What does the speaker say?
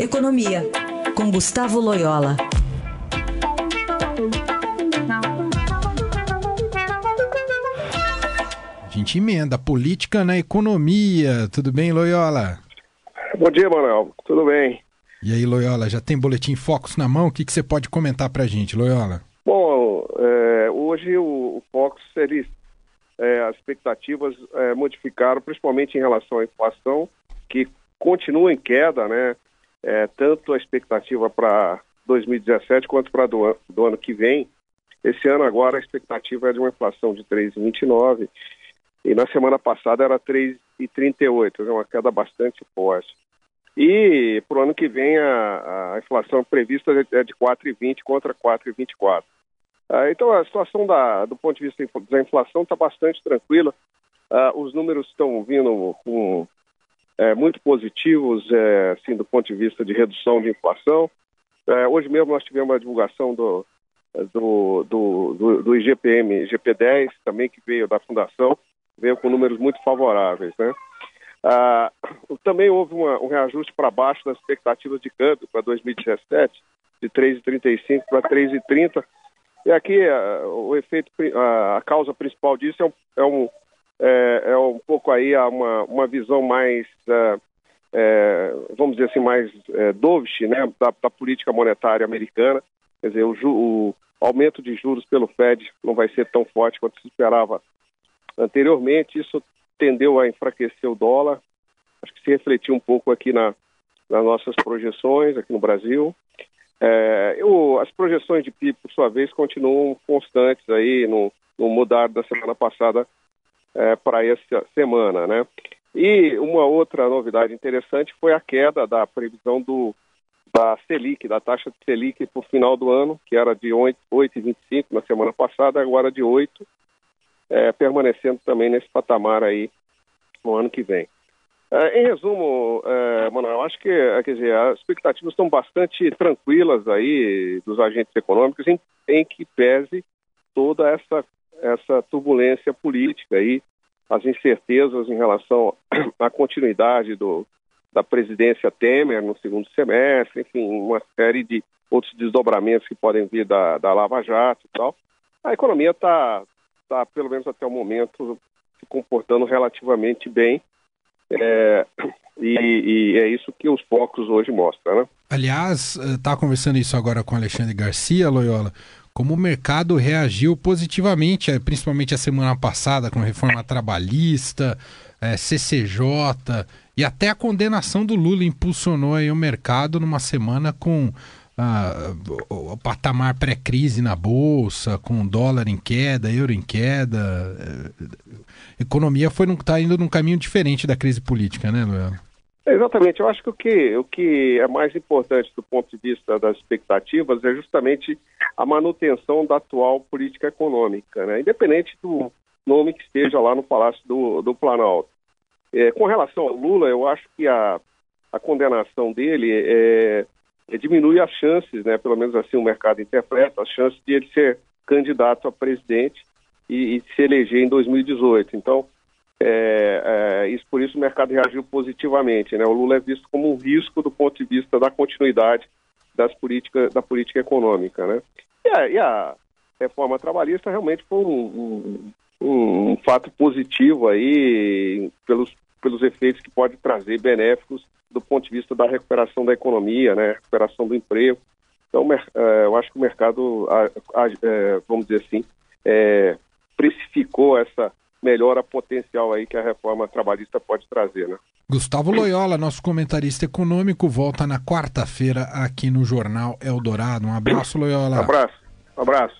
Economia, com Gustavo Loyola. A gente emenda política na economia. Tudo bem, Loyola? Bom dia, Manuel. Tudo bem? E aí, Loyola, já tem boletim Focus na mão? O que, que você pode comentar para a gente, Loyola? Bom, é, hoje o, o Focus, ele, é, as expectativas é, modificaram, principalmente em relação à inflação, que continua em queda, né? É, tanto a expectativa para 2017 quanto para do, do ano que vem. Esse ano agora a expectativa é de uma inflação de 3,29 e na semana passada era 3,38, é uma queda bastante forte. E para o ano que vem a, a, inflação prevista é de 4,20 contra 4,24. Ah, então a situação da, do ponto de vista da inflação está bastante tranquila. Ah, os números estão vindo com, é, muito positivos, é, assim, do ponto de vista de redução de inflação. É, hoje mesmo nós tivemos a divulgação do, do, do, do, do IGPM, IGP-10, também que veio da Fundação, veio com números muito favoráveis, né? Ah, também houve uma, um reajuste para baixo das expectativas de câmbio para 2017, de 3,35 para 3,30. E aqui ah, o efeito, ah, a causa principal disso é um, é um, é, é um pouco aí uma, uma visão mais, ah, é, vamos dizer assim, mais é, dovish, né, da, da, política monetária americana. Quer dizer, o, o aumento de juros pelo Fed não vai ser tão forte quanto se esperava anteriormente. Isso tendeu a enfraquecer o dólar. Acho que se refletiu um pouco aqui na, nas nossas projeções aqui no Brasil. É, eu, as projeções de PIB, por sua vez, continuam constantes aí, no, mudar da semana passada é, para essa semana, né? E uma outra novidade interessante foi a queda da previsão do, da Selic, da taxa de Selic para o final do ano, que era de 8,25 na semana passada, agora de 8 é, permanecendo também nesse patamar aí no ano que vem. É, em resumo, é, Manuel, acho que é, quer dizer, as expectativas estão bastante tranquilas aí dos agentes econômicos em, em que pese toda essa, essa turbulência política aí, as incertezas em relação à continuidade do, da presidência Temer no segundo semestre, enfim, uma série de outros desdobramentos que podem vir da, da Lava Jato e tal. A economia está está, pelo menos até o momento, se comportando relativamente bem. É, e, e, é isso que os focos hoje mostram, né? Aliás, está eh, conversando isso agora com Alexandre Garcia, Loyola, como o mercado reagiu positivamente, eh, principalmente a semana passada, com reforma trabalhista, é, eh, CCJ e até a condenação do Lula impulsionou aí o mercado numa semana com ah, o, patamar pré-crise na bolsa, com dólar em queda, euro em queda. A economia foi está indo num caminho diferente da crise política, né, Luel? Exatamente. Eu acho que o, que o que é mais importante do ponto de vista das expectativas é justamente a manutenção da atual política econômica, né? independente do nome que esteja lá no Palácio do, do Planalto. É, com relação ao Lula, eu acho que a, a condenação dele é, diminui as chances, né, pelo menos assim o mercado interpreta, as chances de ele ser candidato a presidente e, e se eleger em 2018. Então, é, é, isso, por isso o mercado reagiu positivamente. Né? O Lula é visto como um risco do ponto de vista da continuidade das políticas, da política econômica. Né? E, a, e a reforma trabalhista realmente foi um, um, um fato positivo aí pelos, pelos efeitos que pode trazer benéficos do ponto de vista da recuperação da economia, né, recuperação do emprego. Então, é, eu acho que o mercado, é, vamos dizer assim, é, precificou essa melhora potencial aí que a reforma trabalhista pode trazer, né? Gustavo Loyola, nosso comentarista econômico, volta na quarta-feira aqui no Jornal Eldorado. Um abraço, Loyola. Um abraço, um abraço.